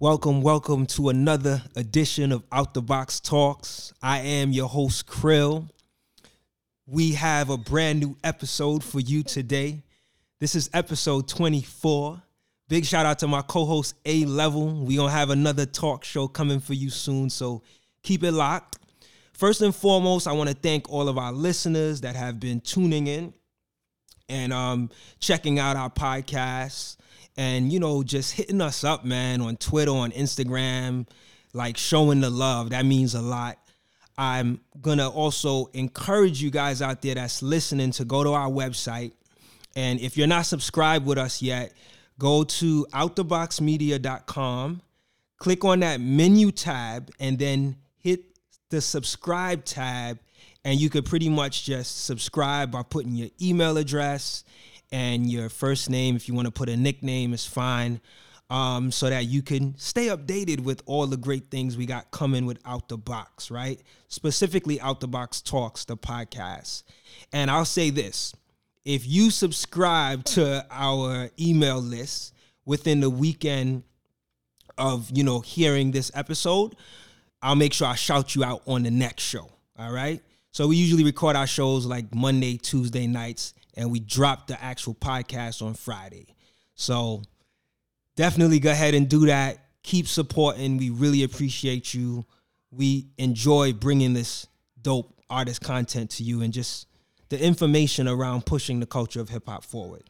Welcome, welcome to another edition of Out the Box Talks. I am your host, Krill. We have a brand new episode for you today. This is episode 24. Big shout out to my co-host A Level. We're gonna have another talk show coming for you soon, so keep it locked. First and foremost, I want to thank all of our listeners that have been tuning in and um, checking out our podcasts and you know just hitting us up man on twitter on instagram like showing the love. That means a lot. I'm gonna also encourage you guys out there that's listening to go to our website. And if you're not subscribed with us yet go to outtheboxmedia.com click on that menu tab and then hit the subscribe tab and you could pretty much just subscribe by putting your email address and your first name. If you want to put a nickname, is fine. Um, so that you can stay updated with all the great things we got coming with Out the Box, right? Specifically, Out the Box Talks, the podcast. And I'll say this if you subscribe to our email list within the weekend of you know hearing this episode i'll make sure i shout you out on the next show all right so we usually record our shows like monday tuesday nights and we drop the actual podcast on Friday. So definitely go ahead and do that. Keep supporting. We really appreciate you. We enjoy bringing this dope artist content to you and just the information around pushing the culture of hip hop forward.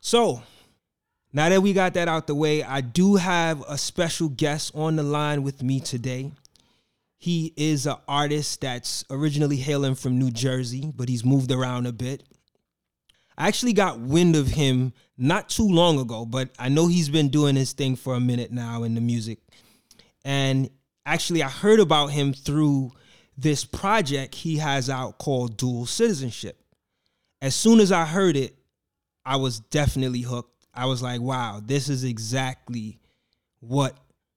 So, now that we got that out the way, I do have a special guest on the line with me today. He is an artist that's originally hailing from New Jersey, but he's moved around a bit. I actually got wind of him not too long ago, but I know he's been doing his thing for a minute now in the music. And actually, I heard about him through this project he has out called Dual Citizenship. As soon as I heard it, I was definitely hooked. I was like, wow, this is exactly what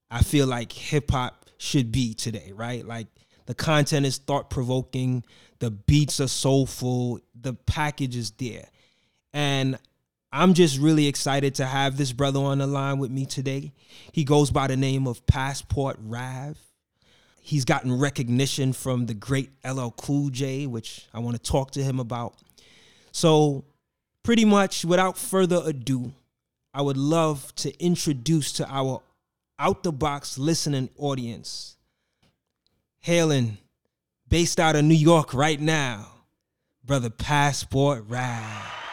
I feel like hip hop should be today, right? Like the content is thought provoking, the beats are soulful, the package is there. And I'm just really excited to have this brother on the line with me today. He goes by the name of Passport Rav. He's gotten recognition from the great LL Cool J, which I want to talk to him about. So, pretty much without further ado, I would love to introduce to our out the box listening audience, hailing based out of New York right now, brother Passport Rav.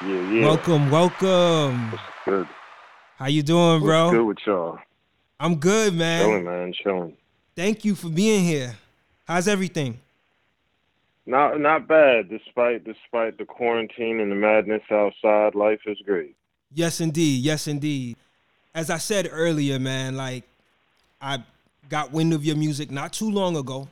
Yeah, yeah. Welcome, welcome. What's good? How you doing, bro? Good with y'all? I'm good, man. Chilling, man. Chilling. Thank you for being here. How's everything? Not not bad. Despite despite the quarantine and the madness outside, life is great. Yes, indeed. Yes, indeed. As I said earlier, man, like I got wind of your music not too long ago.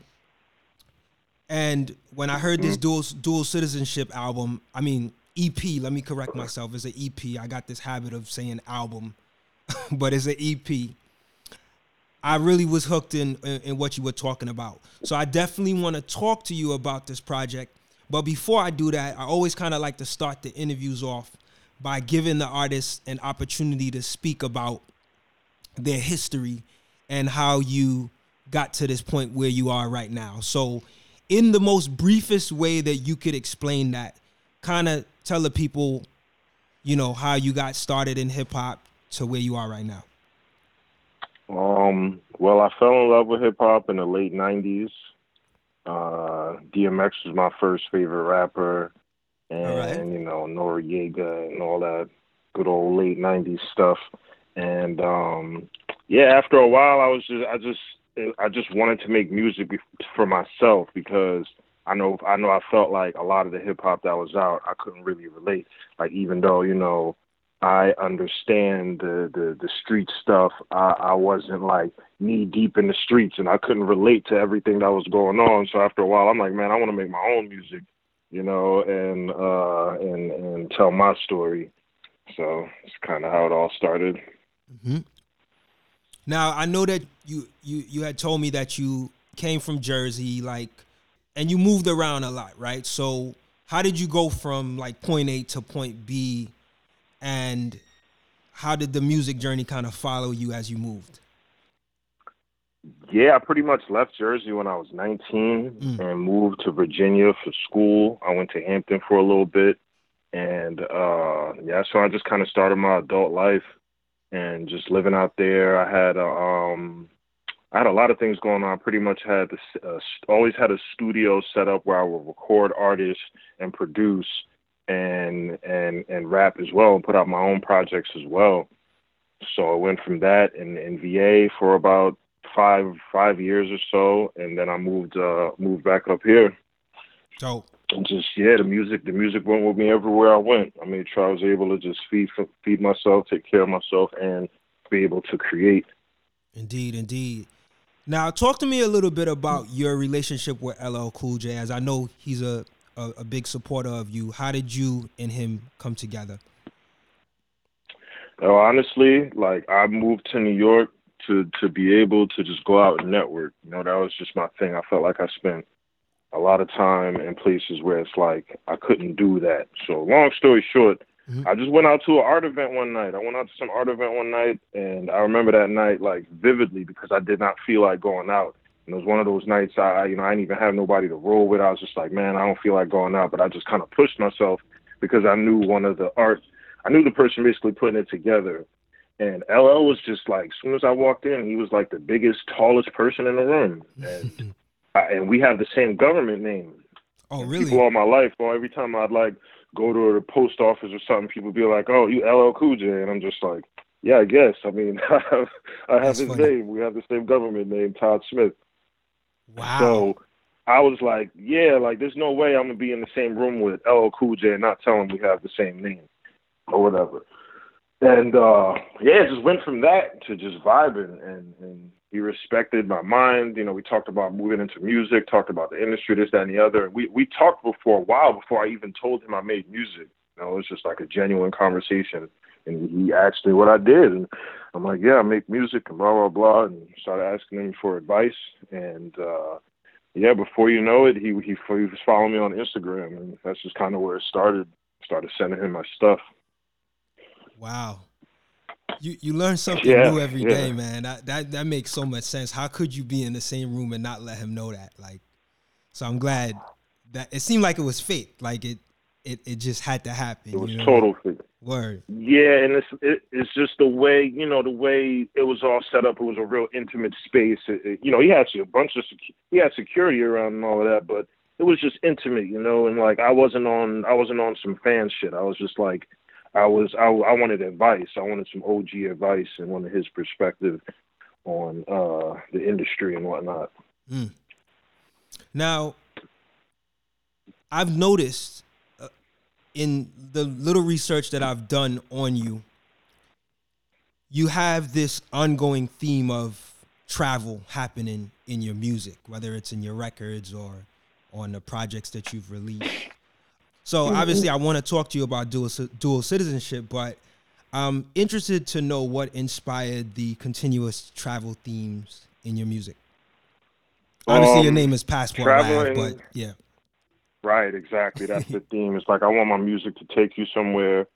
And when I heard this mm-hmm. dual dual citizenship album, I mean, EP. Let me correct myself. It's an EP. I got this habit of saying album, but it's an EP. I really was hooked in, in, in what you were talking about. So I definitely want to talk to you about this project. But before I do that, I always kind of like to start the interviews off by giving the artist an opportunity to speak about their history and how you got to this point where you are right now. So, in the most briefest way that you could explain that, kind of tell the people, you know, how you got started in hip hop to where you are right now? Um, well, I fell in love with hip hop in the late '90s. Uh, DMX was my first favorite rapper, and right. you know Noreaga and all that good old late '90s stuff. And um, yeah, after a while, I was just I just I just wanted to make music for myself because I know I know I felt like a lot of the hip hop that was out, I couldn't really relate. Like even though you know I understand the the, the street stuff, I, I wasn't like knee deep in the streets, and I couldn't relate to everything that was going on. So after a while, I'm like, man, I want to make my own music, you know, and uh, and and tell my story. So it's kind of how it all started. Mm-hmm. Now I know that you you you had told me that you came from Jersey, like and you moved around a lot, right? So how did you go from like point A to point B, and how did the music journey kind of follow you as you moved? Yeah, I pretty much left Jersey when I was 19 mm. and moved to Virginia for school. I went to Hampton for a little bit. And uh, yeah, so I just kind of started my adult life and just living out there. I had a, um, I had a lot of things going on. I pretty much had this, uh, always had a studio set up where I would record artists and produce and and and rap as well and put out my own projects as well. So I went from that in, in VA for about five five years or so, and then I moved uh, moved back up here. So And just yeah, the music the music went with me everywhere I went. I made sure I was able to just feed feed myself, take care of myself, and be able to create. Indeed, indeed. Now, talk to me a little bit about your relationship with LL Cool J, as I know he's a, a, a big supporter of you. How did you and him come together? Oh, honestly, like I moved to New York to to be able to just go out and network. You know, that was just my thing. I felt like I spent a lot of time in places where it's like I couldn't do that. So long story short, mm-hmm. I just went out to an art event one night. I went out to some art event one night and I remember that night like vividly because I did not feel like going out. And it was one of those nights I you know, I didn't even have nobody to roll with. I was just like, man, I don't feel like going out, but I just kind of pushed myself because I knew one of the art I knew the person basically putting it together and LL was just like, as soon as I walked in, he was like the biggest, tallest person in the room. And I, and we have the same government name. Oh, really? People all my life, well, every time I'd like go to the post office or something, people be like, "Oh, you LL Cool J," and I'm just like, "Yeah, I guess." I mean, I have, I have his funny. name. We have the same government name, Todd Smith. Wow. So I was like, "Yeah, like there's no way I'm gonna be in the same room with LL Cool J and not tell him we have the same name or whatever." and uh yeah, it just went from that to just vibing and and respected my mind. You know, we talked about moving into music, talked about the industry, this, that, and the other. We we talked for a while before I even told him I made music. You know, it was just like a genuine conversation. And he asked me what I did, and I'm like, yeah, I make music and blah blah blah, and started asking him for advice. And uh yeah, before you know it, he he, he was following me on Instagram, and that's just kind of where it started. Started sending him my stuff. Wow. You you learn something yeah, new every yeah. day, man. That, that that makes so much sense. How could you be in the same room and not let him know that? Like, so I'm glad that it seemed like it was fate. Like it it, it just had to happen. It was you know? total fate. Word. Yeah, and it's it, it's just the way you know the way it was all set up. It was a real intimate space. It, it, you know, he had a bunch of secu- he had security around and all of that, but it was just intimate, you know. And like I wasn't on I wasn't on some fan shit. I was just like I was I, I wanted advice. I wanted some OG advice and wanted his perspective on uh, the industry and whatnot. Mm. Now, I've noticed uh, in the little research that I've done on you, you have this ongoing theme of travel happening in your music, whether it's in your records or on the projects that you've released. So mm-hmm. obviously, I want to talk to you about dual dual citizenship, but I'm interested to know what inspired the continuous travel themes in your music. Obviously, um, your name is Passport Rav, but yeah. Right, exactly. That's the theme. It's like I want my music to take you somewhere.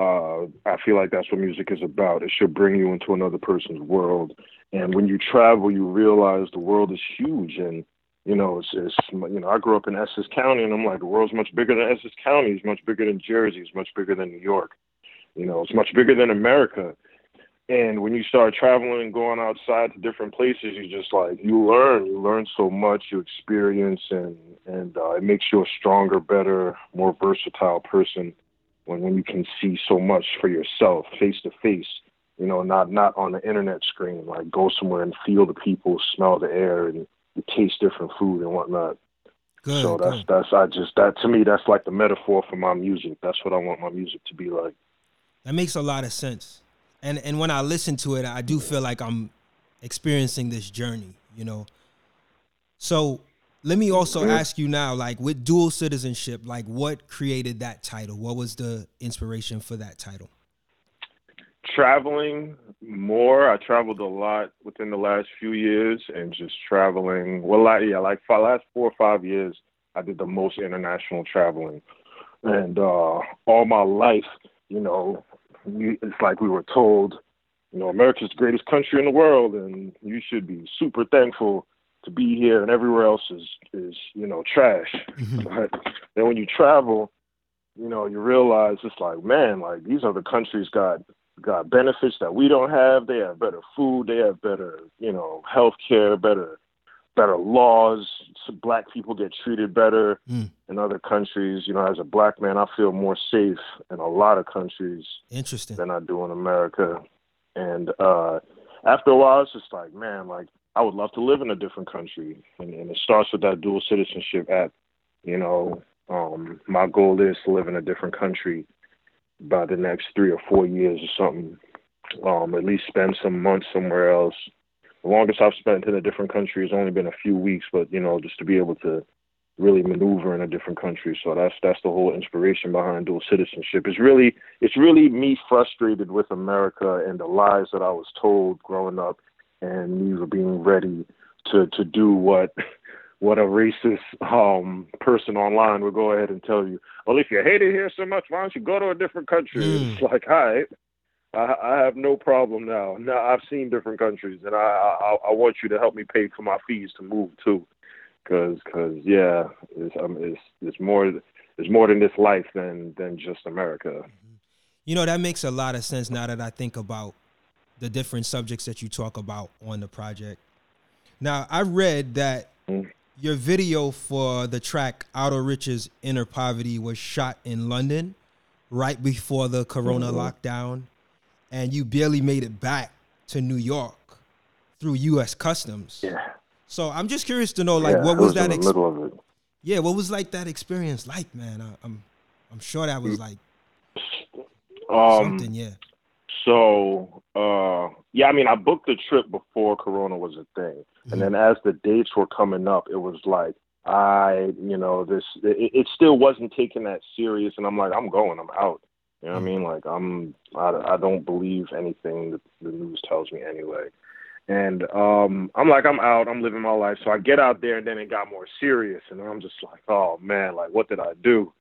Uh, I feel like that's what music is about. It should bring you into another person's world. And when you travel, you realize the world is huge and you know, it's, it's you know, I grew up in Essex County, and I'm like, the world's much bigger than Essex County. It's much bigger than Jersey. It's much bigger than New York. You know, it's much bigger than America. And when you start traveling and going outside to different places, you just like you learn. You learn so much. You experience, and and uh, it makes you a stronger, better, more versatile person when when you can see so much for yourself, face to face. You know, not not on the internet screen. Like go somewhere and feel the people, smell the air, and taste different food and whatnot. Good, so that's good. that's I just that to me that's like the metaphor for my music. That's what I want my music to be like. That makes a lot of sense. And and when I listen to it, I do feel like I'm experiencing this journey, you know. So let me also mm-hmm. ask you now, like with dual citizenship, like what created that title? What was the inspiration for that title? Traveling more. I traveled a lot within the last few years, and just traveling. Well, like yeah, like for the last four or five years, I did the most international traveling, and uh, all my life, you know, we, it's like we were told, you know, America's the greatest country in the world, and you should be super thankful to be here, and everywhere else is is you know trash. Mm-hmm. But then when you travel, you know, you realize it's like, man, like these other countries got got benefits that we don't have. They have better food. They have better, you know, health care, better better laws. So black people get treated better mm. in other countries. You know, as a black man, I feel more safe in a lot of countries. Interesting. Than I do in America. And uh, after a while, it's just like, man, like I would love to live in a different country. And, and it starts with that dual citizenship act. You know, um, my goal is to live in a different country by the next three or four years or something. Um, at least spend some months somewhere else the longest I've spent in a different country has only been a few weeks, but you know, just to be able to really maneuver in a different country. So that's that's the whole inspiration behind dual citizenship. It's really it's really me frustrated with America and the lies that I was told growing up, and me being ready to to do what what a racist um person online would go ahead and tell you. Well, if you hate it here so much, why don't you go to a different country? Mm. It's like, all right, I, I have no problem now. Now I've seen different countries, and I, I I want you to help me pay for my fees to move too, because cause, yeah, it's, um, it's it's more it's more than this life than than just America. You know that makes a lot of sense now that I think about the different subjects that you talk about on the project. Now I read that mm-hmm. Your video for the track "Outer Riches, Inner Poverty" was shot in London right before the Corona mm-hmm. lockdown and you barely made it back to New York through U.S. Customs. Yeah. So I'm just curious to know, like, yeah, what was, was that? Ex- middle of it. Yeah, what was like that experience like, man? I, am I'm sure that was like um, something. Yeah. So, uh, yeah, I mean, I booked the trip before Corona was a thing, mm-hmm. and then as the dates were coming up, it was like I, you know, this it, it still wasn't taken that serious, and I'm like, I'm going, I'm out. You know what I mean? Like I'm, I, I don't believe anything that the news tells me anyway. And um, I'm like, I'm out. I'm living my life. So I get out there, and then it got more serious, and I'm just like, oh man, like what did I do?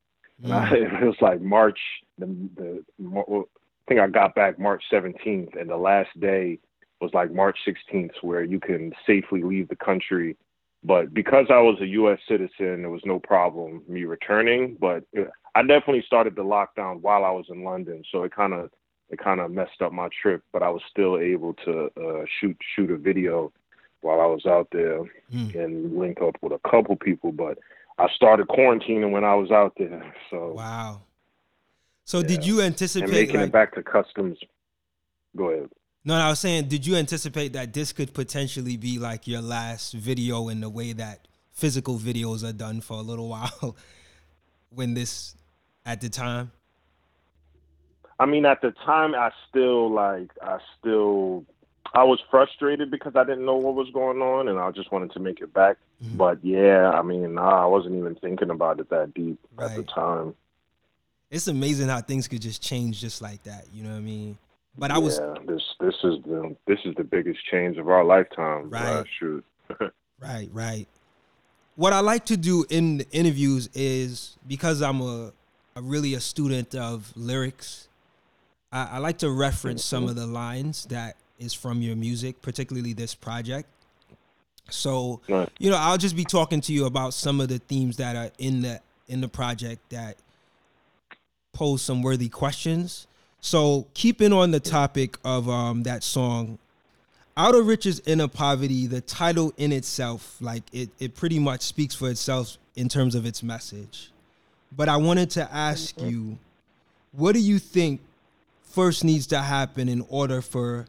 And I, it was like March. The, the I think I got back March 17th, and the last day was like March 16th, where you can safely leave the country but because I was a U.S. citizen, there was no problem me returning. But I definitely started the lockdown while I was in London, so it kind of it kind of messed up my trip. But I was still able to uh, shoot shoot a video while I was out there mm. and link up with a couple people. But I started quarantining when I was out there. So wow. So yeah. did you anticipate and making like, it back to customs? Go ahead. No, I was saying, did you anticipate that this could potentially be like your last video in the way that physical videos are done for a little while when this at the time? I mean, at the time, I still like, I still, I was frustrated because I didn't know what was going on, and I just wanted to make it back. Mm-hmm. But yeah, I mean, nah, I wasn't even thinking about it that deep right. at the time. It's amazing how things could just change just like that. You know what I mean? But I was yeah, this this is the this is the biggest change of our lifetime. Right. Shoot. right. Right. What I like to do in interviews is because I'm a, a really a student of lyrics. I, I like to reference mm-hmm. some of the lines that is from your music, particularly this project. So, right. you know, I'll just be talking to you about some of the themes that are in the in the project that pose some worthy questions. So keeping on the topic of um, that song, Outer Riches Inner Poverty, the title in itself, like it, it pretty much speaks for itself in terms of its message. But I wanted to ask mm-hmm. you, what do you think first needs to happen in order for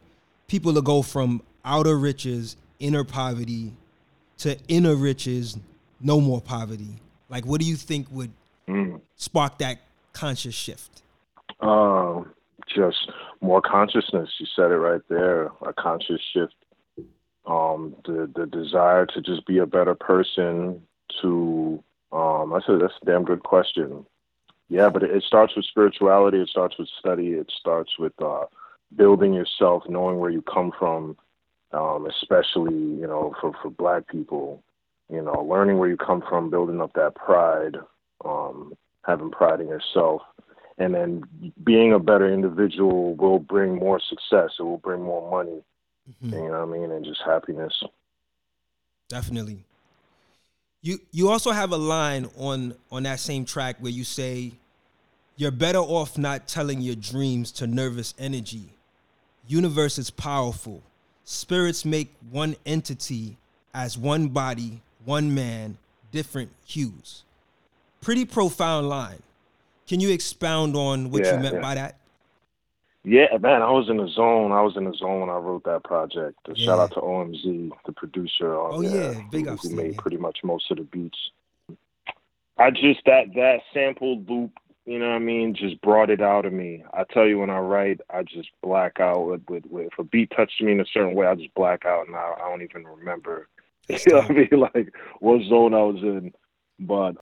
people to go from outer riches, inner poverty, to inner riches, no more poverty? Like, what do you think would mm. spark that conscious shift? Um, just more consciousness. You said it right there, a conscious shift. Um, the the desire to just be a better person. To um, I said that's a damn good question. Yeah, but it, it starts with spirituality. It starts with study. It starts with uh, building yourself, knowing where you come from, um, especially you know for for Black people. You know, learning where you come from, building up that pride, um, having pride in yourself and then being a better individual will bring more success. It will bring more money. Mm-hmm. You know what I mean? And just happiness. Definitely. You you also have a line on on that same track where you say you're better off not telling your dreams to nervous energy. Universe is powerful. Spirits make one entity as one body, one man, different hues. Pretty profound line. Can you expound on what yeah, you meant yeah. by that? Yeah, man, I was in the zone. I was in the zone when I wrote that project. Yeah. Shout out to OMZ, the producer. Oh there, yeah, big who, who made pretty much most of the beats. I just that that sample loop, you know what I mean, just brought it out of me. I tell you, when I write, I just black out with, with, with if a beat touched me in a certain way, I just black out, and I, I don't even remember. you know what I mean, like what zone I was in. But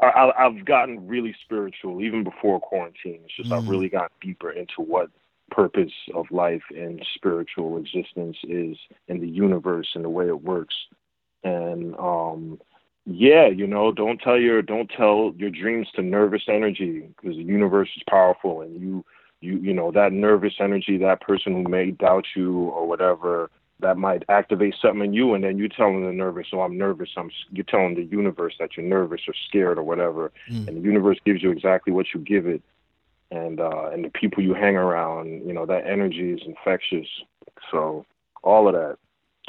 I, I've gotten really spiritual even before quarantine. It's just mm. I've really gotten deeper into what purpose of life and spiritual existence is in the universe and the way it works. And um, yeah, you know, don't tell your don't tell your dreams to nervous energy because the universe is powerful and you you you know that nervous energy, that person who may doubt you or whatever that might activate something in you, and then you're telling the nervous, "Oh, I'm nervous." I'm you're telling the universe that you're nervous or scared or whatever, mm. and the universe gives you exactly what you give it, and uh, and the people you hang around, you know, that energy is infectious. So all of that,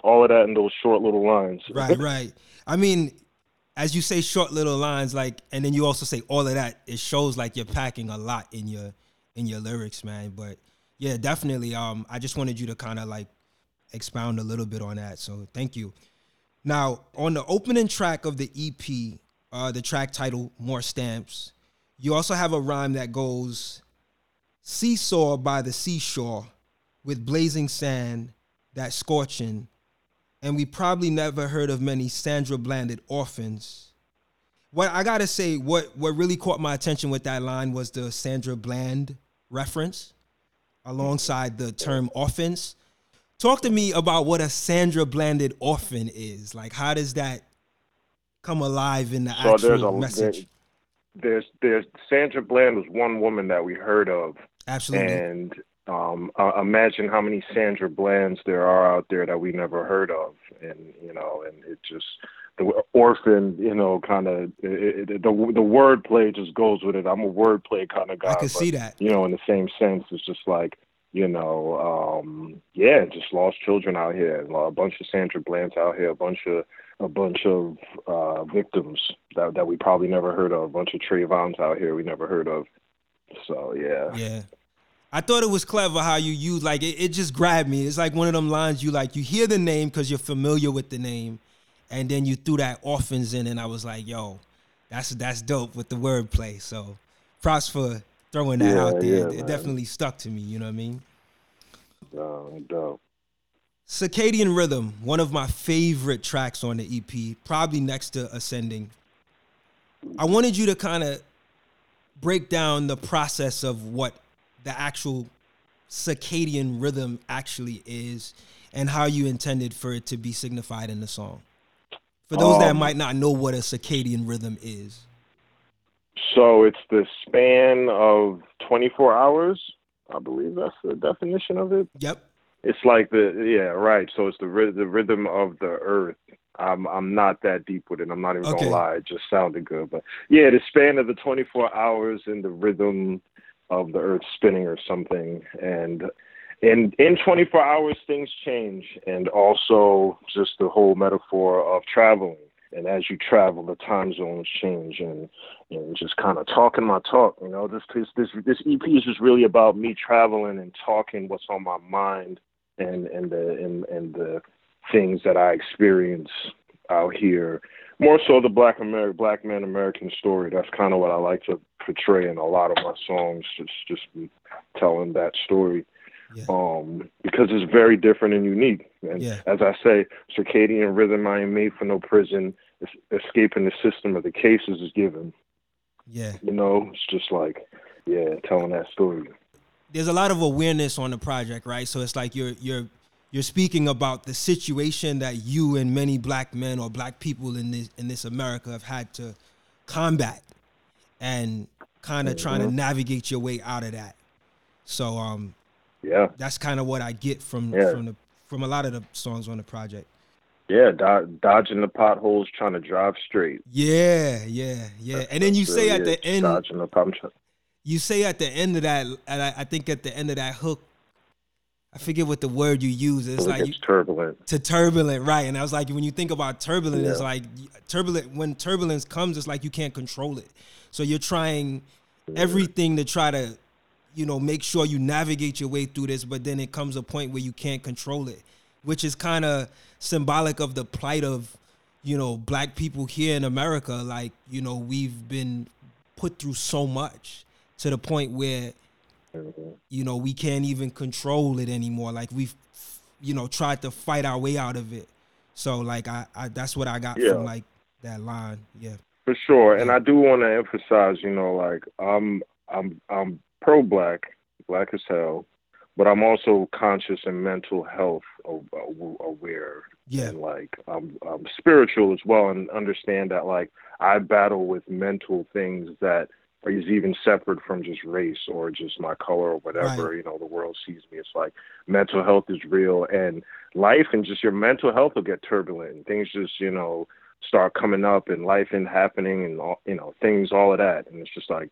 all of that in those short little lines. Right, right. I mean, as you say, short little lines, like, and then you also say all of that. It shows like you're packing a lot in your in your lyrics, man. But yeah, definitely. Um, I just wanted you to kind of like expound a little bit on that. So thank you. Now, on the opening track of the EP, uh, the track title More Stamps, you also have a rhyme that goes Seesaw by the seashore with blazing sand that scorching, and we probably never heard of many Sandra Blanded orphans. What I gotta say, what what really caught my attention with that line was the Sandra Bland reference alongside the term orphans. Talk to me about what a Sandra Blanded orphan is. Like, how does that come alive in the so actual there's a, message? there's there's Sandra Bland was one woman that we heard of. Absolutely. And um, uh, imagine how many Sandra Blands there are out there that we never heard of, and you know, and it just the orphan, you know, kind of the the wordplay just goes with it. I'm a wordplay kind of guy. I can see that. You know, in the same sense, it's just like you know, um, yeah, just lost children out here, a bunch of Sandra Blands out here, a bunch of a bunch of uh, victims that that we probably never heard of, a bunch of Trayvons out here we never heard of. So yeah, yeah. I thought it was clever how you use like it, it just grabbed me. It's like one of them lines you like you hear the name because you're familiar with the name, and then you threw that orphans in, and I was like, yo, that's that's dope with the wordplay. So props for throwing that yeah, out there. Yeah, it definitely stuck to me. You know what I mean? Oh, dope. Circadian Rhythm, one of my favorite tracks on the EP, probably next to Ascending. I wanted you to kind of break down the process of what the actual circadian rhythm actually is and how you intended for it to be signified in the song. For those um, that might not know what a circadian rhythm is. So it's the span of 24 hours. I believe that's the definition of it. Yep. It's like the yeah right. So it's the the rhythm of the earth. I'm I'm not that deep with it. I'm not even okay. gonna lie. It just sounded good, but yeah, the span of the 24 hours and the rhythm of the earth spinning or something, and in in 24 hours things change, and also just the whole metaphor of traveling and as you travel, the time zones change, and and just kind of talking my talk. You know, this this this this EP is just really about me traveling and talking what's on my mind, and and the and and the things that I experience out here. More so, the Black American Black man American story. That's kind of what I like to portray in a lot of my songs. Just just telling that story. Yeah. Um, because it's very different and unique. And yeah. as I say, circadian rhythm, I ain't made for no prison. Escaping the system of the cases is given. Yeah. You know, it's just like, yeah, telling that story. There's a lot of awareness on the project, right? So it's like you're you're you're speaking about the situation that you and many black men or black people in this in this America have had to combat. And kind of mm-hmm. trying to navigate your way out of that. So um, yeah, that's kind of what I get from yeah. from the from a lot of the songs on the project. Yeah, do- dodging the potholes, trying to drive straight. Yeah, yeah, yeah. That's, and then you say at the end, dodging the potholes. You say at the end of that, and I, I think at the end of that hook, I forget what the word you use. It's like it's turbulent. To turbulent, right? And I was like, when you think about turbulent, yeah. it's like turbulent. When turbulence comes, it's like you can't control it. So you're trying yeah. everything to try to, you know, make sure you navigate your way through this. But then it comes a point where you can't control it, which is kind of symbolic of the plight of, you know, black people here in America. Like, you know, we've been put through so much to the point where you know we can't even control it anymore. Like we've you know tried to fight our way out of it. So like i, I that's what i got yeah. from like that line. Yeah. For sure. And i do want to emphasize you know like i'm i'm i'm pro black black as hell but i'm also conscious and mental health aware. Yeah. And like i'm, I'm spiritual as well and understand that like i battle with mental things that is even separate from just race or just my color or whatever right. you know the world sees me. It's like mental health is real and life and just your mental health will get turbulent and things just you know start coming up and life and happening and all you know things all of that. And it's just like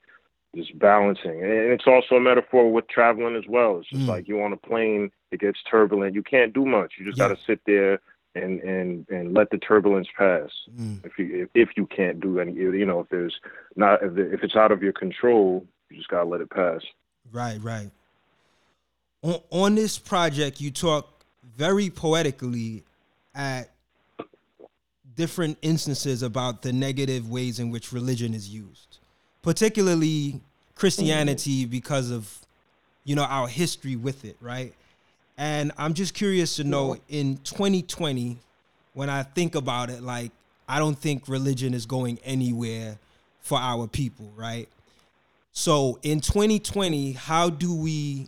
just balancing and it's also a metaphor with traveling as well it's just mm. like you're on a plane it gets turbulent you can't do much you just yeah. got to sit there and and and let the turbulence pass. Mm. If you if, if you can't do any, you know, if there's not if, if it's out of your control, you just gotta let it pass. Right, right. On on this project, you talk very poetically at different instances about the negative ways in which religion is used, particularly Christianity, mm-hmm. because of you know our history with it, right? And I'm just curious to know in 2020, when I think about it, like, I don't think religion is going anywhere for our people, right? So in 2020, how do we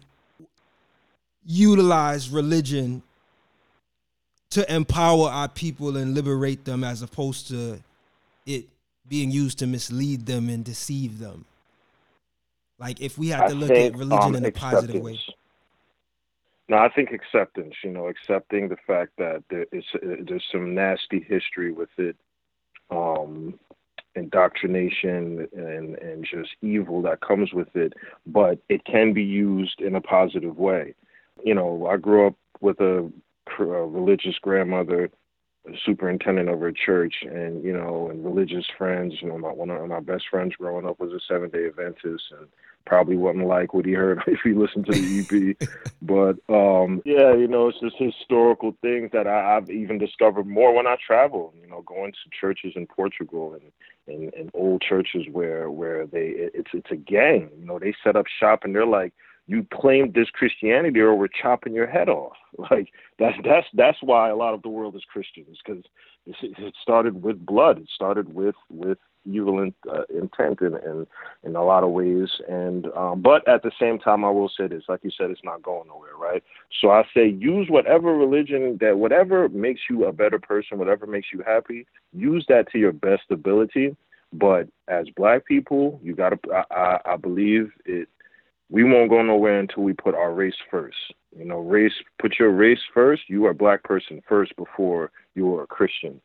utilize religion to empower our people and liberate them as opposed to it being used to mislead them and deceive them? Like if we have to look think, at religion um, in a positive way. No, I think acceptance. You know, accepting the fact that there is there's some nasty history with it, um, indoctrination and and just evil that comes with it, but it can be used in a positive way. You know, I grew up with a, a religious grandmother, superintendent of a church, and you know, and religious friends. You know, my one of my best friends growing up was a Seven Day Adventist, and probably wouldn't like what he heard if he listened to the EP. but um, yeah, you know, it's just historical things that I, I've even discovered more when I travel. You know, going to churches in Portugal and and, and old churches where where they it's it's a gang. You know, they set up shop and they're like, you claimed this Christianity or we're chopping your head off. Like that's that's that's why a lot of the world is Christians because it started with blood. It started with with evil in, uh, intent in, in in a lot of ways. And um, but at the same time, I will say this: like you said, it's not going nowhere, right? So I say use whatever religion that whatever makes you a better person, whatever makes you happy, use that to your best ability. But as Black people, you got to. I, I, I believe it. We won't go nowhere until we put our race first. You know, race. Put your race first. You are a black person first before you are a Christian.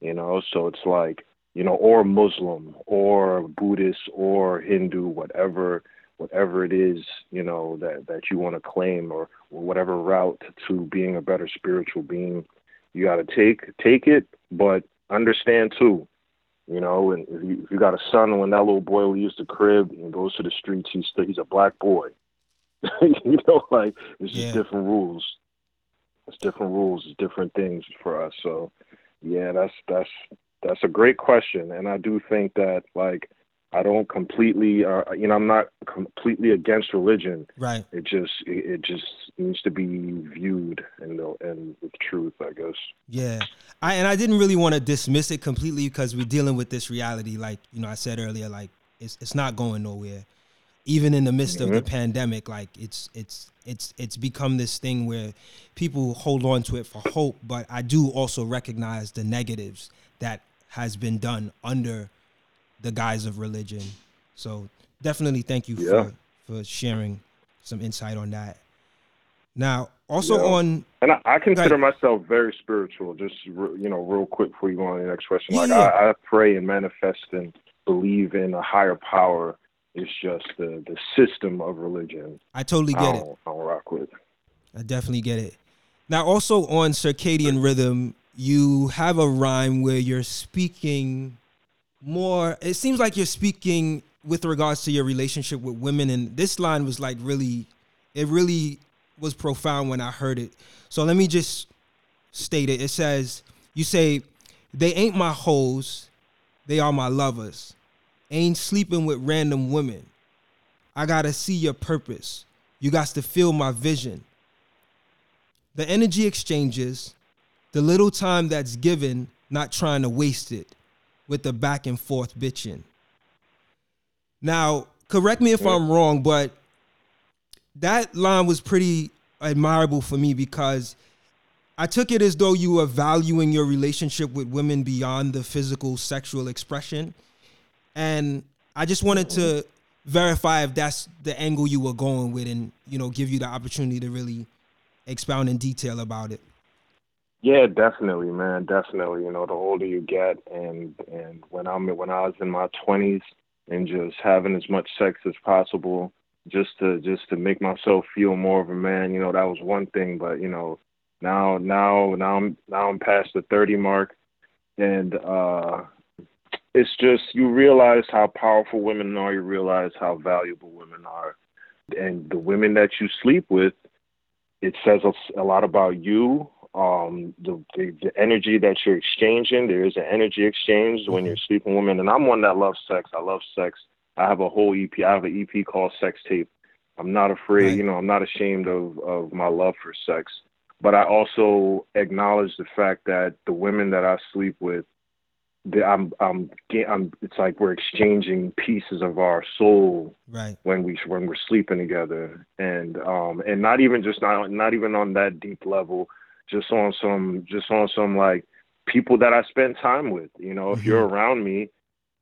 You know, so it's like you know, or Muslim or Buddhist or Hindu, whatever whatever it is, you know, that, that you want to claim or, or whatever route to being a better spiritual being, you gotta take take it, but understand too, you know, and if you, if you got a son when that little boy leaves the crib and goes to the streets, he's still, he's a black boy. you know, like it's just different rules. It's different rules, it's different things for us. So yeah, that's that's that's a great question, and I do think that like I don't completely, uh, you know, I'm not completely against religion. Right. It just, it, it just needs to be viewed and and with truth, I guess. Yeah, I and I didn't really want to dismiss it completely because we're dealing with this reality. Like you know, I said earlier, like it's it's not going nowhere. Even in the midst mm-hmm. of the mm-hmm. pandemic, like it's it's it's it's become this thing where people hold on to it for hope, but I do also recognize the negatives that has been done under the guise of religion. So definitely thank you yeah. for for sharing some insight on that. Now, also yeah. on, and I, I consider myself very spiritual. Just you know, real quick before you go on to the next question, like I, I pray and manifest and believe in a higher power. It's just the the system of religion. I totally get I it. I rock with. I definitely get it. Now, also on circadian rhythm, you have a rhyme where you're speaking more. It seems like you're speaking with regards to your relationship with women, and this line was like really, it really was profound when I heard it. So let me just state it. It says, "You say they ain't my hoes, they are my lovers. Ain't sleeping with random women. I gotta see your purpose. You got to feel my vision." The energy exchanges, the little time that's given, not trying to waste it with the back and forth bitching. Now, correct me if I'm wrong, but that line was pretty admirable for me because I took it as though you were valuing your relationship with women beyond the physical sexual expression. And I just wanted to verify if that's the angle you were going with and, you know, give you the opportunity to really expound in detail about it. Yeah, definitely, man. Definitely. You know, the older you get, and and when I'm when I was in my twenties, and just having as much sex as possible, just to just to make myself feel more of a man. You know, that was one thing, but you know, now now now I'm now I'm past the thirty mark, and uh, it's just you realize how powerful women are. You realize how valuable women are, and the women that you sleep with it says a, lot about you. Um, the, the, the energy that you're exchanging. There is an energy exchange when you're sleeping with women, and I'm one that loves sex. I love sex. I have a whole EP. I have an EP called Sex Tape. I'm not afraid, right. you know, I'm not ashamed of, of my love for sex. But I also acknowledge the fact that the women that I sleep with I'm, I'm, I'm, it's like we're exchanging pieces of our soul right. when we when we're sleeping together, and um, and not even just not not even on that deep level, just on some just on some like people that I spend time with. You know, if mm-hmm. you're around me,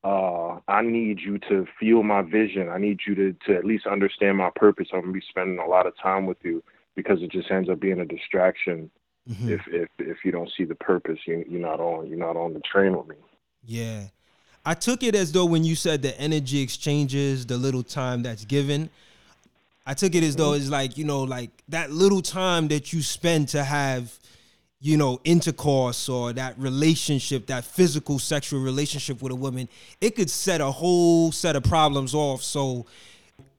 uh, I need you to feel my vision. I need you to to at least understand my purpose. I'm gonna be spending a lot of time with you because it just ends up being a distraction. Mm-hmm. If if if you don't see the purpose, you, you're not on you're not on the train with me. Yeah. I took it as though when you said the energy exchanges, the little time that's given, I took it as though it's like, you know, like that little time that you spend to have, you know, intercourse or that relationship, that physical sexual relationship with a woman, it could set a whole set of problems off. So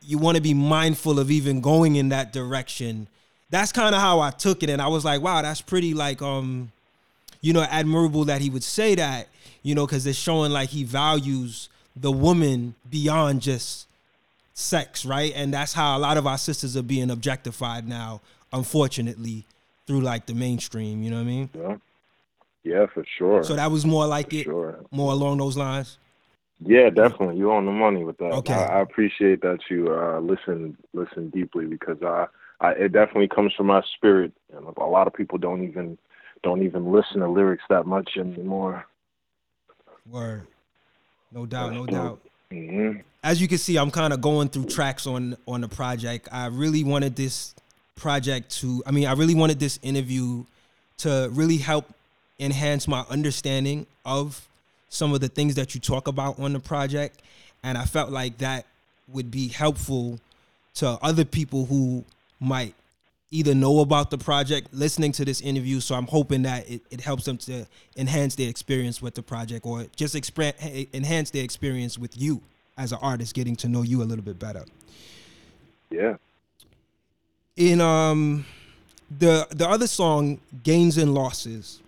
you want to be mindful of even going in that direction. That's kind of how I took it. And I was like, wow, that's pretty like um, you know, admirable that he would say that you know, because it's showing like he values the woman beyond just sex, right? And that's how a lot of our sisters are being objectified now, unfortunately, through like the mainstream. You know what I mean? Yeah, yeah, for sure. So that was more like for it, sure. more along those lines. Yeah, definitely. You're on the money with that. Okay. I, I appreciate that you uh, listen listen deeply because I, I it definitely comes from my spirit, and a lot of people don't even don't even listen to lyrics that much anymore. Word. No doubt, no doubt. Mm-hmm. As you can see, I'm kind of going through tracks on on the project. I really wanted this project to. I mean, I really wanted this interview to really help enhance my understanding of some of the things that you talk about on the project, and I felt like that would be helpful to other people who might either know about the project listening to this interview so i'm hoping that it, it helps them to enhance their experience with the project or just exp- enhance their experience with you as an artist getting to know you a little bit better yeah in um the the other song gains and losses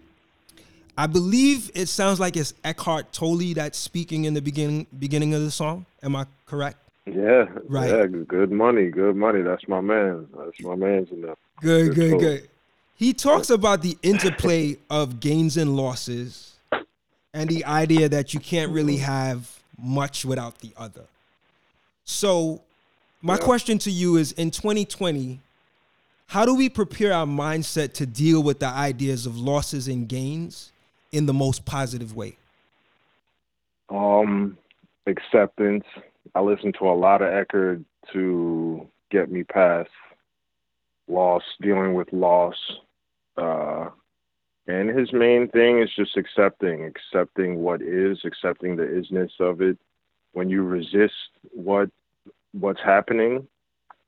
i believe it sounds like it's eckhart tolle that's speaking in the beginning beginning of the song am i correct yeah, right. Yeah, good money, good money. That's my man. That's my man's enough. Good, good, good, good. He talks about the interplay of gains and losses, and the idea that you can't really have much without the other. So, my yeah. question to you is: In 2020, how do we prepare our mindset to deal with the ideas of losses and gains in the most positive way? Um, acceptance I listened to a lot of Eckhart to get me past loss, dealing with loss. Uh, and his main thing is just accepting, accepting what is, accepting the isness of it. When you resist what what's happening,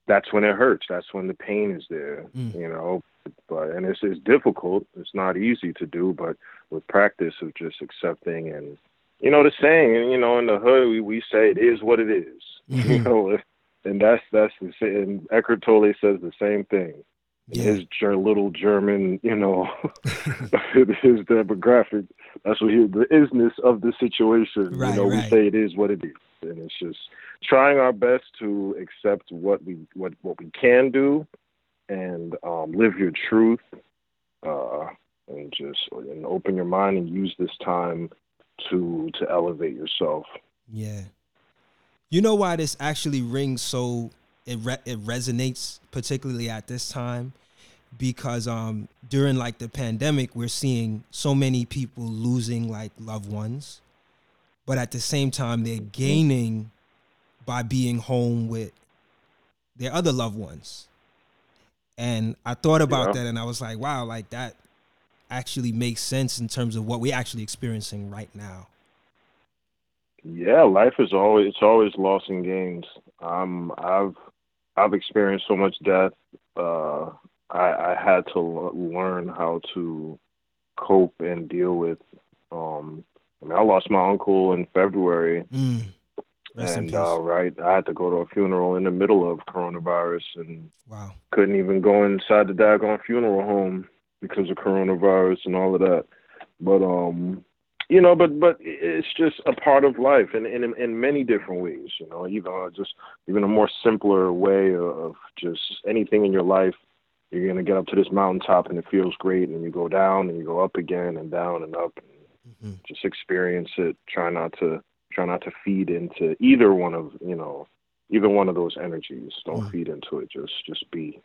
that's when it hurts. That's when the pain is there. Mm. You know, but and it's it's difficult. It's not easy to do, but with practice of just accepting and you know the saying, you know, in the hood we, we say it is what it is. Mm-hmm. You know, and that's that's the and Eckhart Tolle says the same thing. Yeah. His ger- little German, you know, his demographic. That's what he the isness of the situation. Right, you know, right. we say it is what it is, and it's just trying our best to accept what we what what we can do, and um, live your truth, uh, and just and open your mind and use this time to to elevate yourself. Yeah. You know why this actually rings so it re- it resonates particularly at this time because um during like the pandemic we're seeing so many people losing like loved ones but at the same time they're mm-hmm. gaining by being home with their other loved ones and i thought about yeah. that and i was like wow like that actually makes sense in terms of what we're actually experiencing right now yeah life is always it's always loss and gains um i've I've experienced so much death. Uh, I, I had to learn how to cope and deal with. Um, I mean, I lost my uncle in February, mm. and uh, right, I had to go to a funeral in the middle of coronavirus, and wow, couldn't even go inside the daggone funeral home because of coronavirus and all of that. But um, you know, but but it's just a part of life, in, in, in many different ways. You know, even just even a more simpler way of just anything in your life. You're gonna get up to this mountaintop, and it feels great, and you go down, and you go up again, and down and up, and mm-hmm. just experience it. Try not to try not to feed into either one of you know, either one of those energies. Don't mm. feed into it. Just just be.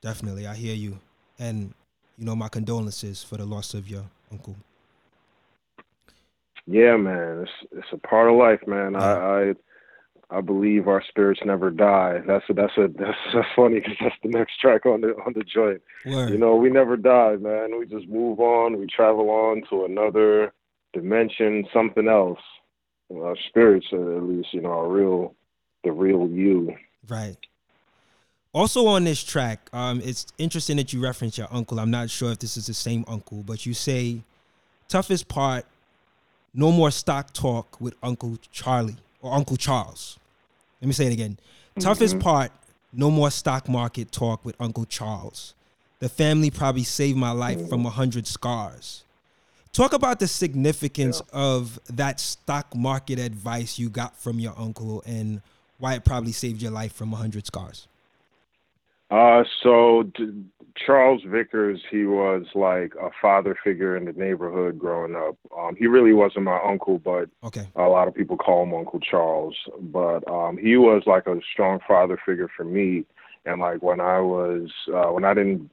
Definitely, I hear you, and you know my condolences for the loss of your uncle? Yeah, man, it's it's a part of life, man. I, uh-huh. I I believe our spirits never die. That's a, that's a that's, that's funny because that's the next track on the on the joint. Word. You know, we never die, man. We just move on. We travel on to another dimension, something else. our spirits, uh, at least, you know, are real, the real you. Right. Also on this track, um, it's interesting that you reference your uncle. I'm not sure if this is the same uncle, but you say toughest part, no more stock talk with Uncle Charlie or Uncle Charles. Let me say it again. Mm-hmm. Toughest part, no more stock market talk with Uncle Charles. The family probably saved my life mm-hmm. from a hundred scars. Talk about the significance yeah. of that stock market advice you got from your uncle and why it probably saved your life from a hundred scars. Uh, so d- Charles Vickers, he was like a father figure in the neighborhood growing up. Um, he really wasn't my uncle, but okay. a lot of people call him Uncle Charles. But um, he was like a strong father figure for me. And like when I was, uh, when I didn't,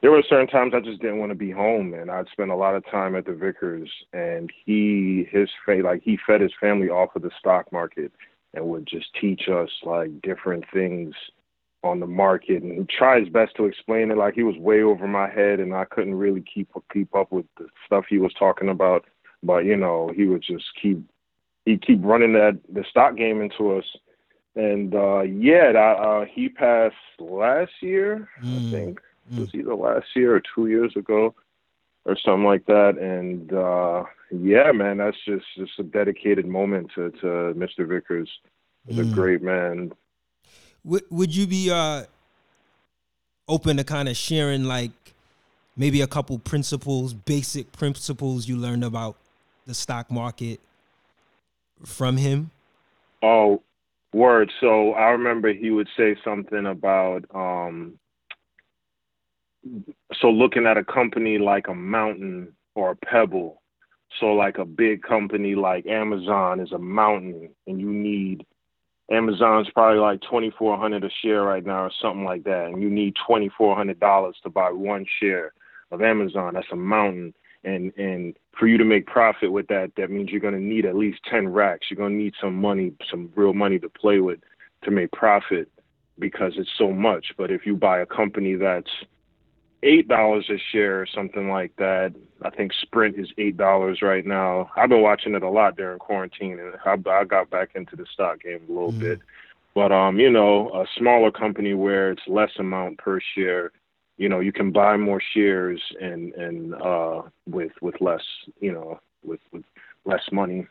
there were certain times I just didn't want to be home, and I'd spend a lot of time at the Vickers. And he, his fa- like he fed his family off of the stock market, and would just teach us like different things on the market and he tried his best to explain it like he was way over my head and I couldn't really keep keep up with the stuff he was talking about. But you know, he would just keep he keep running that the stock game into us. And uh yeah, that, uh he passed last year, mm. I think. Mm. It was either last year or two years ago or something like that. And uh yeah, man, that's just just a dedicated moment to to Mr. Vickers. He's mm. a great man, would would you be uh open to kind of sharing like maybe a couple principles, basic principles you learned about the stock market from him? Oh, word. So I remember he would say something about um so looking at a company like a mountain or a pebble. So like a big company like Amazon is a mountain and you need Amazon's probably like twenty four hundred a share right now, or something like that, and you need twenty four hundred dollars to buy one share of Amazon. That's a mountain, and and for you to make profit with that, that means you're going to need at least ten racks. You're going to need some money, some real money to play with to make profit because it's so much. But if you buy a company that's eight dollars a share or something like that, I think Sprint is eight dollars right now. I've been watching it a lot during quarantine, and I, I got back into the stock game a little mm. bit. But um, you know, a smaller company where it's less amount per share, you know, you can buy more shares and and uh, with with less, you know, with with less money.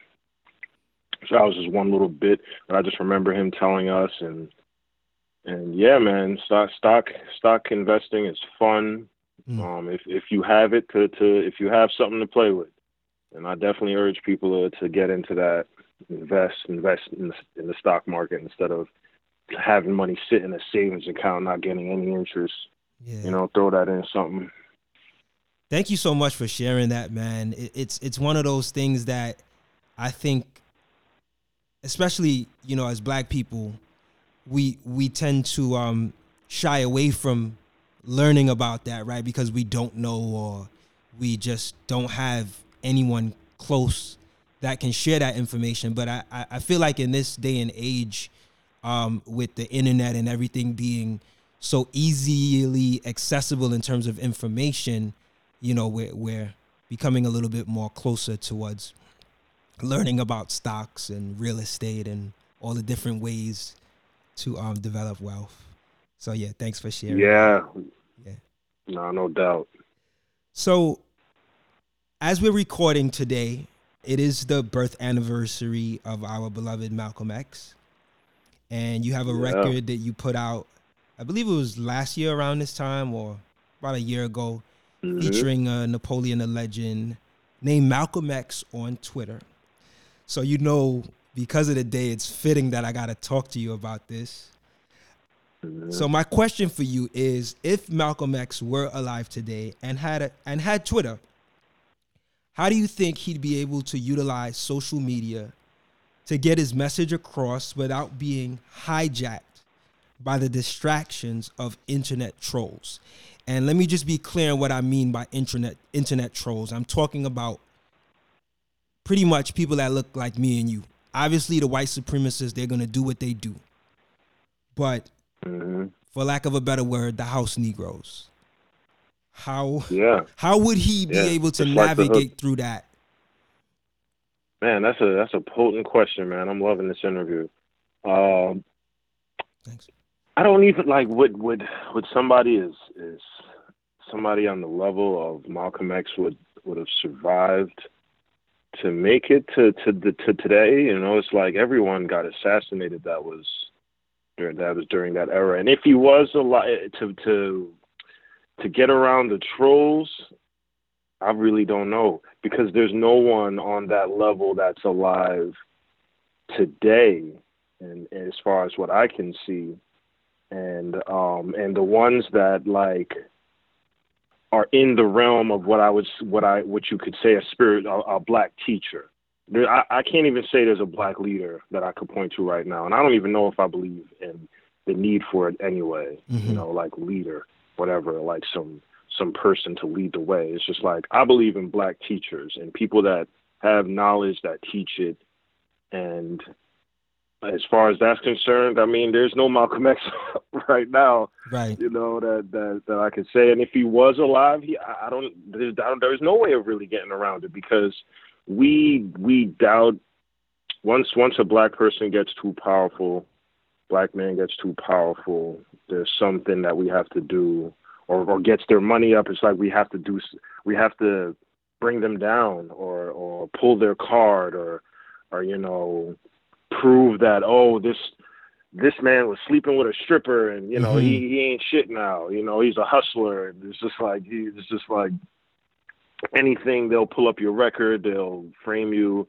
So that was just one little bit that I just remember him telling us, and and yeah, man, stock stock stock investing is fun. Mm. Um, if if you have it to to if you have something to play with, and I definitely urge people to, to get into that, invest invest in the, in the stock market instead of having money sit in a savings account not getting any interest. Yeah. You know, throw that in something. Thank you so much for sharing that, man. It, it's it's one of those things that I think, especially you know, as Black people, we we tend to um, shy away from learning about that, right? Because we don't know or we just don't have anyone close that can share that information. But I, I feel like in this day and age, um, with the internet and everything being so easily accessible in terms of information, you know, we're, we're becoming a little bit more closer towards learning about stocks and real estate and all the different ways to um, develop wealth. So yeah, thanks for sharing. Yeah. Yeah. No, no doubt. So as we're recording today, it is the birth anniversary of our beloved Malcolm X. And you have a yeah. record that you put out, I believe it was last year around this time or about a year ago, mm-hmm. featuring a Napoleon the legend named Malcolm X on Twitter. So you know because of the day, it's fitting that I got to talk to you about this. Mm-hmm. So my question for you is: If Malcolm X were alive today and had a, and had Twitter, how do you think he'd be able to utilize social media to get his message across without being hijacked by the distractions of internet trolls? And let me just be clear on what I mean by internet internet trolls. I'm talking about pretty much people that look like me and you obviously the white supremacists they're gonna do what they do, but mm-hmm. for lack of a better word, the house Negroes. How yeah how would he be yeah. able to it's navigate like through that? Man, that's a that's a potent question, man. I'm loving this interview. Um, Thanks. I don't even like would would would somebody is is somebody on the level of Malcolm X would would have survived to make it to to the to today, you know, it's like everyone got assassinated that was during that was during that era. And if he was alive to to to get around the trolls, I really don't know because there's no one on that level that's alive today, and, and as far as what I can see, and um and the ones that like are in the realm of what I was, what I, what you could say a spirit, a, a black teacher. There, I, I can't even say there's a black leader that I could point to right now, and I don't even know if I believe in the need for it anyway. Mm-hmm. You know, like leader, whatever, like some some person to lead the way. It's just like I believe in black teachers and people that have knowledge that teach it and as far as that's concerned, I mean, there's no Malcolm X right now. Right. You know that that that I could say, and if he was alive, he I don't there's there's no way of really getting around it because we we doubt once once a black person gets too powerful, black man gets too powerful. There's something that we have to do, or or gets their money up. It's like we have to do we have to bring them down, or or pull their card, or or you know prove that oh this this man was sleeping with a stripper and you know mm-hmm. he, he ain't shit now you know he's a hustler and it's just like he, it's just like anything they'll pull up your record they'll frame you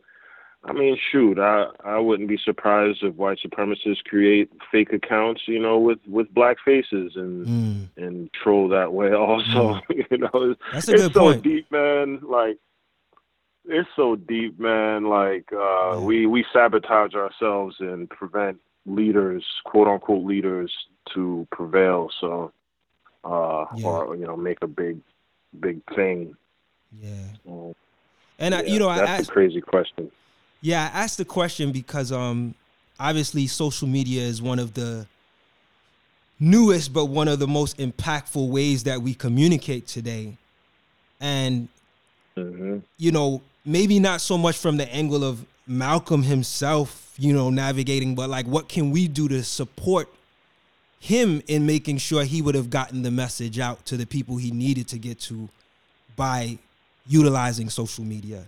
i mean shoot i i wouldn't be surprised if white supremacists create fake accounts you know with with black faces and mm. and troll that way also mm. you know That's a it's so point. deep man like it's so deep, man. Like uh, we we sabotage ourselves and prevent leaders, quote unquote leaders, to prevail. So, uh, yeah. or you know, make a big, big thing. Yeah. Um, and I, you know, I asked, a crazy question. Yeah, I asked the question because um, obviously social media is one of the newest, but one of the most impactful ways that we communicate today, and mm-hmm. you know, maybe not so much from the angle of Malcolm himself, you know, navigating, but like, what can we do to support him in making sure he would have gotten the message out to the people he needed to get to by utilizing social media.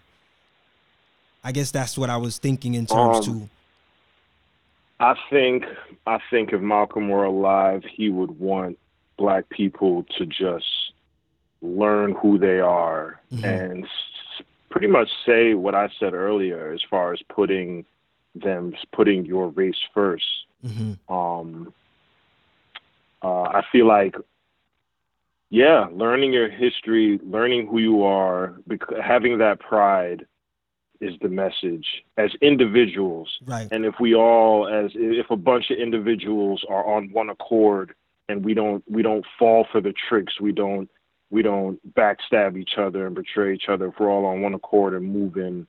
I guess that's what I was thinking in terms um, to. I think I think if Malcolm were alive, he would want black people to just learn who they are mm-hmm. and pretty much say what I said earlier as far as putting them putting your race 1st mm-hmm. Um, uh, I feel like yeah, learning your history, learning who you are, having that pride is the message as individuals. Right. And if we all, as if a bunch of individuals are on one accord, and we don't we don't fall for the tricks, we don't we don't backstab each other and betray each other. If we're all on one accord and moving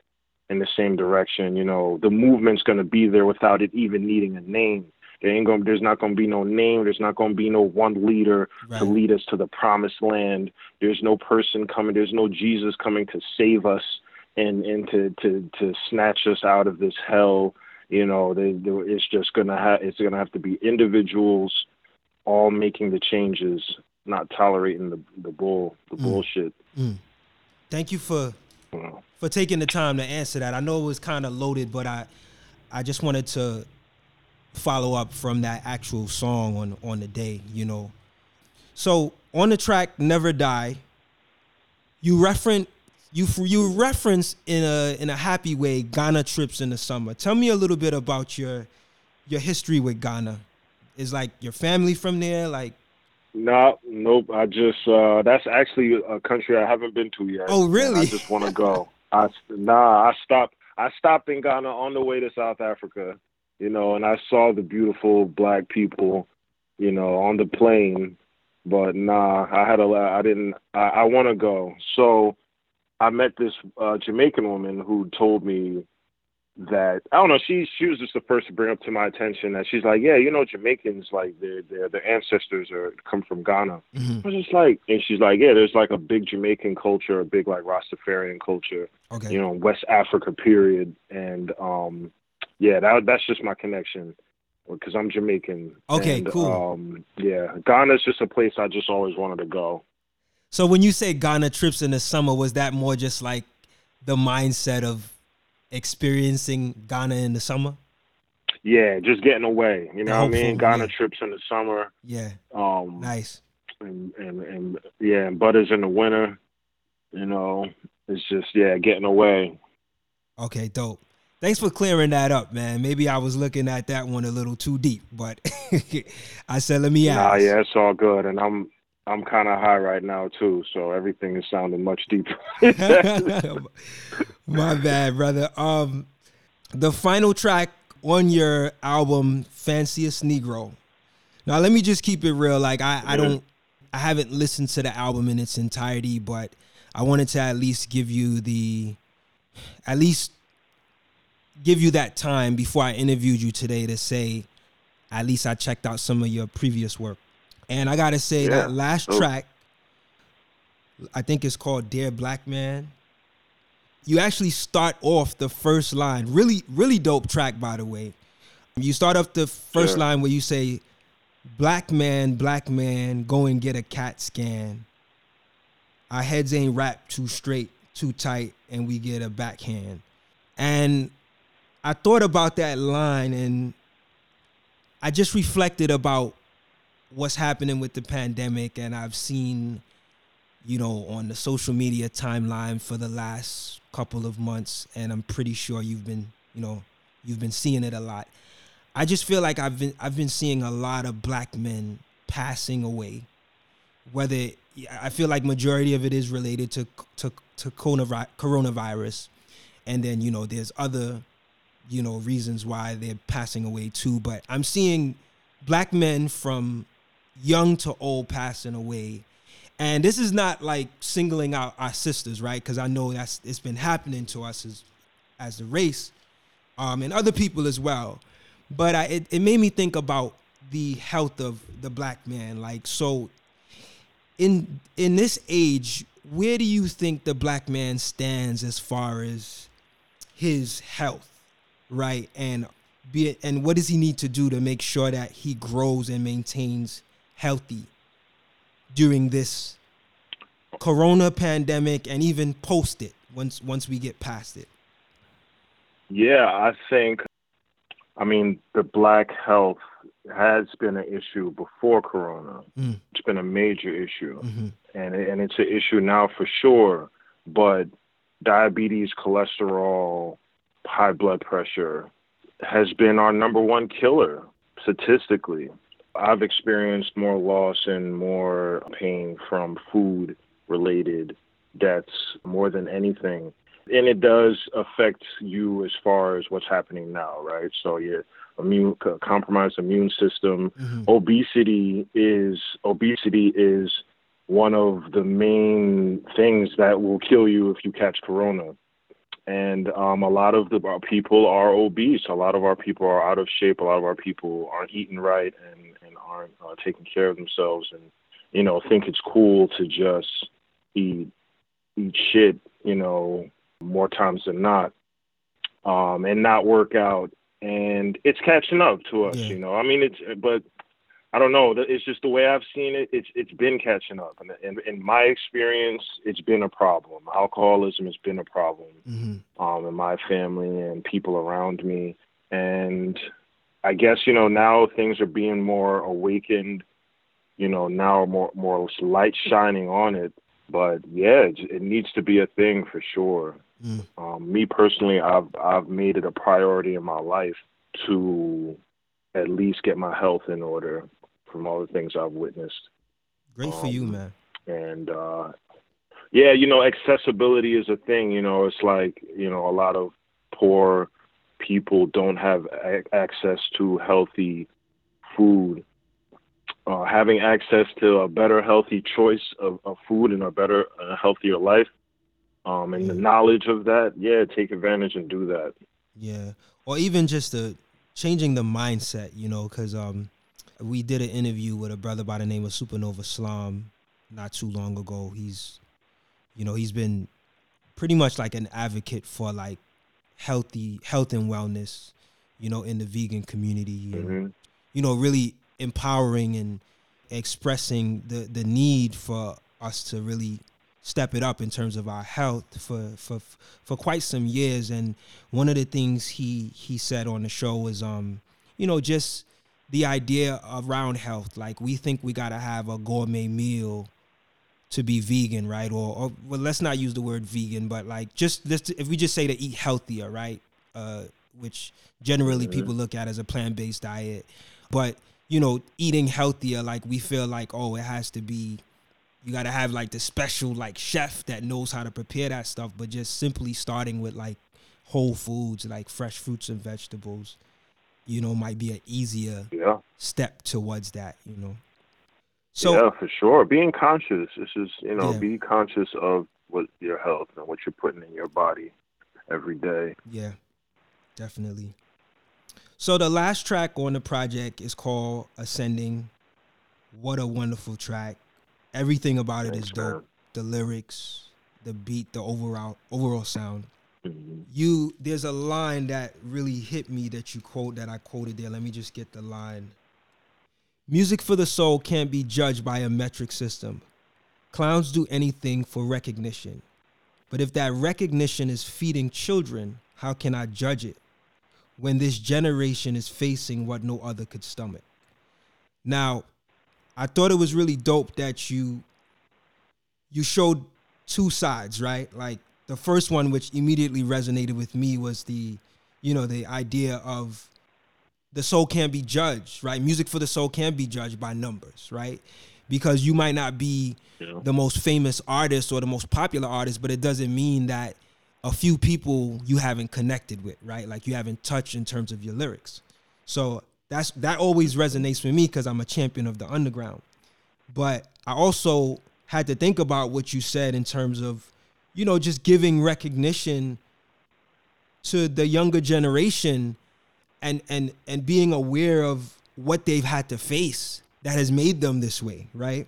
in the same direction, you know, the movement's going to be there without it even needing a name. There ain't gonna, there's not going to be no name. There's not going to be no one leader right. to lead us to the promised land. There's no person coming. There's no Jesus coming to save us and and to to to snatch us out of this hell. You know, they, they, it's just gonna have it's gonna have to be individuals all making the changes, not tolerating the the bull the mm. bullshit. Mm. Thank you for for taking the time to answer that. I know it was kind of loaded, but I I just wanted to follow up from that actual song on on the day, you know. So on the track "Never Die," you reference you you reference in a in a happy way Ghana trips in the summer. Tell me a little bit about your your history with Ghana. Is like your family from there? Like no, nope. I just uh that's actually a country I haven't been to yet. Oh, really? I just want to go. I nah. I stopped. I stopped in Ghana on the way to South Africa you know, and I saw the beautiful black people, you know, on the plane. But nah, I had a, I didn't, I, I want to go. So I met this uh, Jamaican woman who told me that I don't know. She she was just the first to bring up to my attention that she's like, yeah, you know, Jamaicans like their their their ancestors are come from Ghana. Mm-hmm. I was just like, and she's like, yeah, there's like a big Jamaican culture, a big like Rastafarian culture, okay. you know, West Africa period, and um, yeah, that that's just my connection because I'm Jamaican. Okay, and, cool. Um, yeah, Ghana's just a place I just always wanted to go. So when you say Ghana trips in the summer, was that more just like the mindset of experiencing Ghana in the summer? Yeah, just getting away. You know what I mean? Ghana yeah. trips in the summer. Yeah. Um, nice. And, and and yeah, and butters in the winter. You know, it's just yeah, getting away. Okay, dope. Thanks for clearing that up, man. Maybe I was looking at that one a little too deep, but I said let me ask. Nah, yeah, it's all good, and I'm I'm kind of high right now too, so everything is sounding much deeper. My bad, brother. Um, the final track on your album, "Fanciest Negro." Now, let me just keep it real. Like I, I don't, I haven't listened to the album in its entirety, but I wanted to at least give you the, at least give you that time before I interviewed you today to say, at least I checked out some of your previous work. And I gotta say yeah. that last oh. track, I think it's called Dear Black Man. You actually start off the first line. Really, really dope track, by the way. You start off the first sure. line where you say, Black man, black man, go and get a CAT scan. Our heads ain't wrapped too straight, too tight, and we get a backhand. And I thought about that line and I just reflected about what's happening with the pandemic and I've seen you know on the social media timeline for the last couple of months and I'm pretty sure you've been you know you've been seeing it a lot. I just feel like I've been I've been seeing a lot of black men passing away. Whether I feel like majority of it is related to to to coronavirus and then you know there's other you know reasons why they're passing away too but i'm seeing black men from young to old passing away And this is not like singling out our sisters, right? Because I know that's it's been happening to us as as a race, um, and other people as well. But I, it, it made me think about the health of the black man. Like so, in in this age, where do you think the black man stands as far as his health, right? And be it, and what does he need to do to make sure that he grows and maintains healthy during this corona pandemic and even post it once once we get past it? Yeah, I think I mean the black health has been an issue before corona. Mm. It's been a major issue. Mm-hmm. And and it's an issue now for sure, but diabetes, cholesterol, high blood pressure has been our number one killer statistically. I've experienced more loss and more pain from food related deaths more than anything. And it does affect you as far as what's happening now, right? So your immune compromised immune system, mm-hmm. obesity is obesity is one of the main things that will kill you if you catch corona and um, a lot of the, our people are obese. A lot of our people are out of shape. A lot of our people aren't eating right and, and aren't uh, taking care of themselves, and you know think it's cool to just eat eat shit, you know, more times than not, um, and not work out. And it's catching up to us, yeah. you know. I mean, it's but I don't know. It's just the way I've seen it. It's it's been catching up, and in, in my experience, it's been a problem. Alcoholism has been a problem mm-hmm. um, in my family and people around me, and I guess you know now things are being more awakened. You know now more more light shining on it, but yeah, it, it needs to be a thing for sure. Mm. Um, me personally, I've I've made it a priority in my life to at least get my health in order from all the things I've witnessed. Great um, for you, um, man. And uh, yeah, you know, accessibility is a thing. You know, it's like you know a lot of poor people don't have a- access to healthy food. Uh, having access to a better healthy choice of, of food and a better uh, healthier life um, and yeah. the knowledge of that yeah take advantage and do that yeah or even just the changing the mindset you know because um we did an interview with a brother by the name of Supernova Slom not too long ago. He's, you know, he's been pretty much like an advocate for like healthy health and wellness, you know, in the vegan community. Mm-hmm. You know, really empowering and expressing the the need for us to really step it up in terms of our health for for for quite some years and one of the things he he said on the show was um you know just the idea around health. Like we think we gotta have a gourmet meal to be vegan, right? Or, or well, let's not use the word vegan, but like just let's if we just say to eat healthier, right? Uh, which generally mm-hmm. people look at as a plant based diet, but you know, eating healthier, like we feel like oh, it has to be. You gotta have like the special like chef that knows how to prepare that stuff, but just simply starting with like whole foods, like fresh fruits and vegetables you know, might be an easier yeah. step towards that, you know. So Yeah, for sure. Being conscious. This is you know, yeah. be conscious of what your health and what you're putting in your body every day. Yeah. Definitely. So the last track on the project is called Ascending. What a wonderful track. Everything about it Thanks, is dope. Man. The lyrics, the beat, the overall overall sound. Mm-hmm. You there's a line that really hit me that you quote that I quoted there. Let me just get the line. Music for the soul can't be judged by a metric system. Clowns do anything for recognition. But if that recognition is feeding children, how can I judge it when this generation is facing what no other could stomach? Now, I thought it was really dope that you you showed two sides, right? Like the first one which immediately resonated with me was the you know the idea of the soul can't be judged right? Music for the soul can be judged by numbers right? Because you might not be yeah. the most famous artist or the most popular artist but it doesn't mean that a few people you haven't connected with right? Like you haven't touched in terms of your lyrics. So that's that always resonates with me because i'm a champion of the underground. But i also had to think about what you said in terms of, you know, just giving recognition to the younger generation and and and being aware of what they've had to face that has made them this way, right?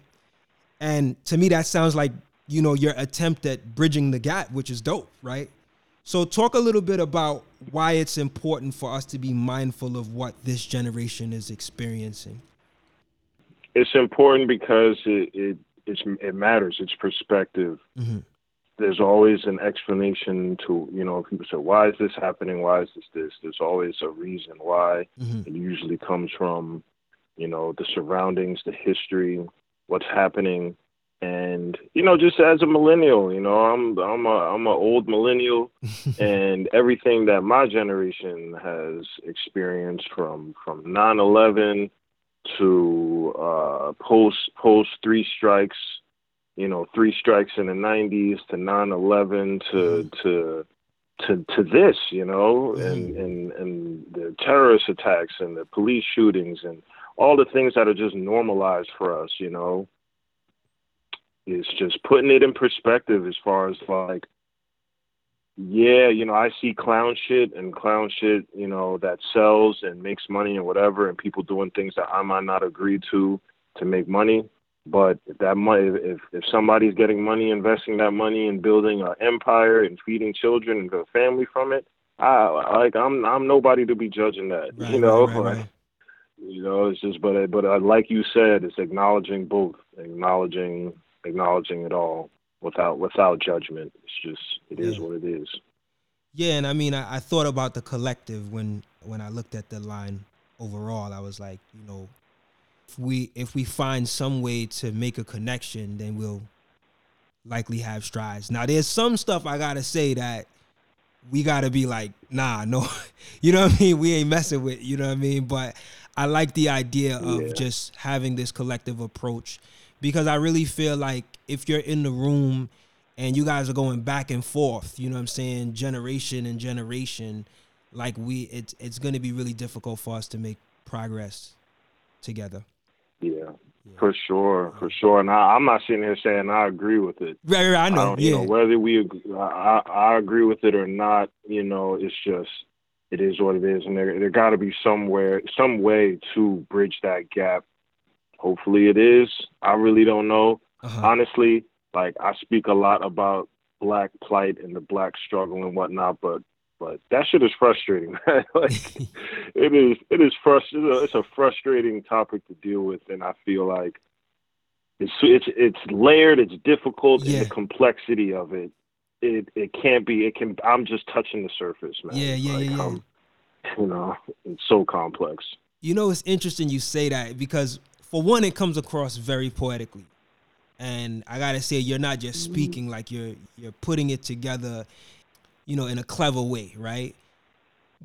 And to me that sounds like, you know, your attempt at bridging the gap, which is dope, right? So talk a little bit about why it's important for us to be mindful of what this generation is experiencing. It's important because it it it matters. It's perspective. Mm-hmm there's always an explanation to you know people say why is this happening? Why is this this? There's always a reason why. Mm-hmm. it usually comes from you know the surroundings the history what's happening. And you know just as a millennial you know i'm i'm a i'm an old millennial. And everything that my generation has experienced from from 9/11 to uh post post three strikes you know, three strikes in the '90s to 9/11 to mm. to to to this, you know, mm. and and and the terrorist attacks and the police shootings and all the things that are just normalized for us, you know. Is just putting it in perspective as far as like yeah, you know, I see clown shit and clown shit, you know, that sells and makes money and whatever, and people doing things that I might not agree to to make money. But if that money, if if somebody's getting money, investing that money in building an empire and feeding children and a family from it, I like I'm I'm nobody to be judging that. Right, you know, right, right, you know, it's just but but uh, like you said, it's acknowledging both, acknowledging acknowledging it all without without judgment. It's just it yeah. is what it is. Yeah, and I mean, I, I thought about the collective when when I looked at the line overall. I was like, you know, if we if we find some way to make a connection, then we'll likely have strides. Now there's some stuff I gotta say that we gotta be like, nah, no, you know what I mean? We ain't messing with, you know what I mean? But I like the idea of yeah. just having this collective approach because I really feel like if you're in the room and you guys are going back and forth, you know what I'm saying, generation and generation, like we it's it's gonna be really difficult for us to make progress together. Yeah, for sure, for sure. And I, am not sitting here saying I agree with it. Right, right. I know. I yeah. You know, whether we, agree, I, I agree with it or not, you know, it's just, it is what it is, and there, there got to be somewhere, some way to bridge that gap. Hopefully, it is. I really don't know. Uh-huh. Honestly, like I speak a lot about black plight and the black struggle and whatnot, but but that shit is frustrating, man. like it is, it is frustrating. It's a frustrating topic to deal with, and I feel like it's it's it's layered. It's difficult, yeah. and the complexity of it, it it can't be. It can. I'm just touching the surface, man. Yeah, yeah, like, yeah. yeah. Um, you know, it's so complex. You know, it's interesting you say that because for one, it comes across very poetically, and I gotta say, you're not just mm-hmm. speaking like you're you're putting it together you know, in a clever way, right?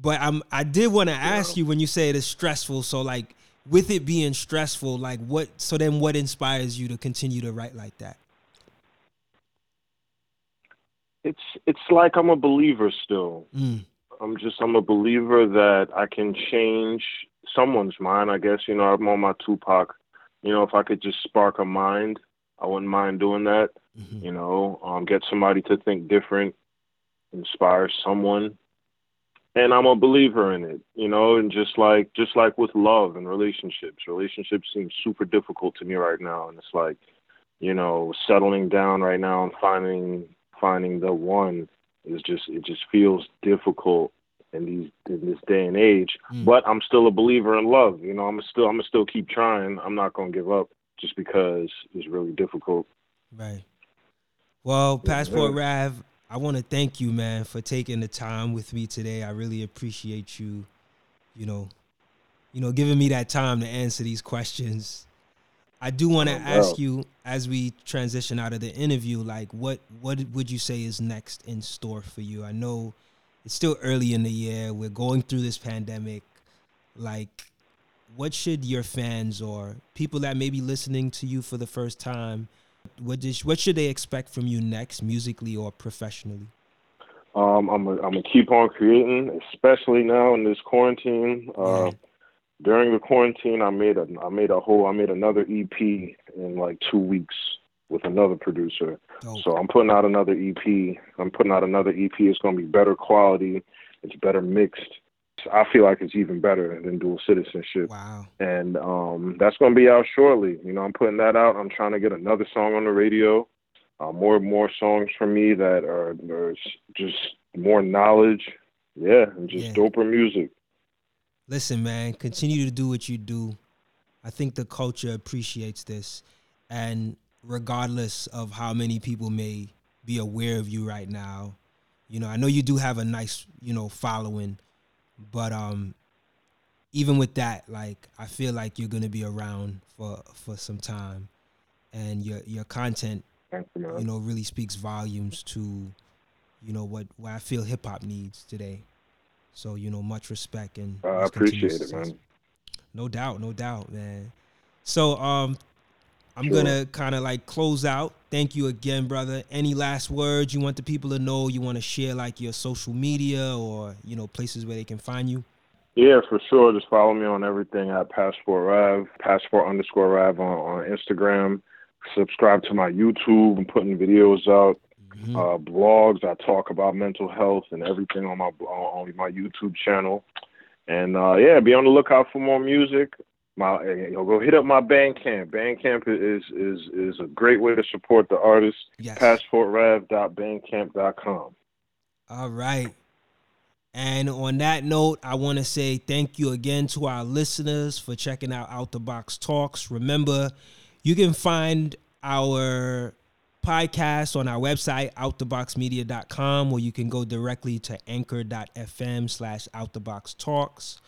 But I'm I did want to ask you when you say it is stressful. So like with it being stressful, like what so then what inspires you to continue to write like that? It's it's like I'm a believer still. Mm. I'm just I'm a believer that I can change someone's mind. I guess you know I'm on my Tupac. You know if I could just spark a mind, I wouldn't mind doing that. Mm-hmm. You know, um, get somebody to think different inspire someone and I'm a believer in it, you know, and just like just like with love and relationships, relationships seem super difficult to me right now, and it's like, you know, settling down right now and finding finding the one is just it just feels difficult in these in this day and age. Mm. But I'm still a believer in love, you know. I'm still I'm gonna still keep trying. I'm not gonna give up just because it's really difficult. Right. Well, Passport yeah. Rav, I want to thank you, man, for taking the time with me today. I really appreciate you, you know, you know, giving me that time to answer these questions. I do want to oh, ask you as we transition out of the interview, like what what would you say is next in store for you? I know it's still early in the year. We're going through this pandemic. Like, what should your fans or people that may be listening to you for the first time what did, what should they expect from you next, musically or professionally? Um, I'm a, I'm gonna keep on creating, especially now in this quarantine. Uh, during the quarantine, I made a I made a whole I made another EP in like two weeks. with another producer. Dope. So I'm putting out another EP. I'm putting out another EP. It's going to be better quality. It's better mixed. I feel like it's even better than dual citizenship. Wow. And um, that's going to be out shortly. You know, I'm putting that out. I'm trying to get another song on the radio. Uh, more and more songs from me that are, are just more knowledge. Yeah, and just yeah. doper music. Listen, man, continue to do what you do. I think the culture appreciates this. And regardless of how many people may be aware of you right now, you know, I know you do have a nice, you know, following, but um even with that, like I feel like you're gonna be around for for some time, and your your content, you, know, really speaks volumes to, you know, what what I feel hip hop needs today. So you know, much respect and uh, I appreciate it, man. No doubt, no doubt, man. So um, I'm sure. gonna kind of like close out. Thank you again, brother. Any last words you want the people to know? You want to share like your social media or you know places where they can find you? Yeah, for sure. Just follow me on everything at Passport Rav, Passport underscore Rav on, on Instagram. Subscribe to my YouTube. I'm putting videos out mm-hmm. uh, blogs. I talk about mental health and everything on my on my YouTube channel. And uh, yeah, be on the lookout for more music. My eh, you know, go hit up my Bandcamp. Bandcamp is is is a great way to support the artist. Yes. Passportrav.bandcamp.com. All right. And on that note, I want to say thank you again to our listeners for checking out Out the Box Talks. Remember, you can find our podcast on our website, outtheboxmedia.com, or you can go directly to anchor.fm slash outtheboxtalks,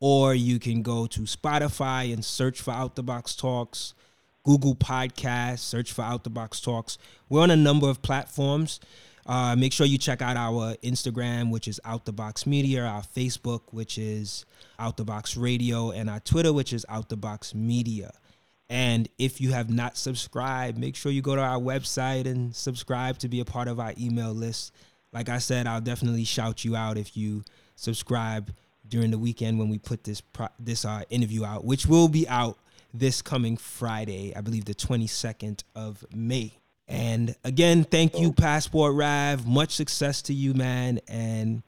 or you can go to Spotify and search for Out the Box Talks, Google Podcasts, search for Out the Box Talks. We're on a number of platforms. Uh, make sure you check out our Instagram, which is Out the Box Media, our Facebook, which is Out the Box Radio, and our Twitter, which is Out the Box Media. And if you have not subscribed, make sure you go to our website and subscribe to be a part of our email list. Like I said, I'll definitely shout you out if you subscribe during the weekend when we put this pro- this uh, interview out, which will be out this coming Friday, I believe the 22nd of May. And again, thank you, Passport Rav. Much success to you, man. And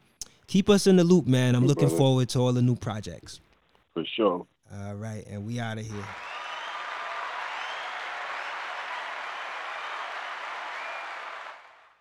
keep us in the loop, man. I'm looking forward to all the new projects. For sure. All right. And we out of here.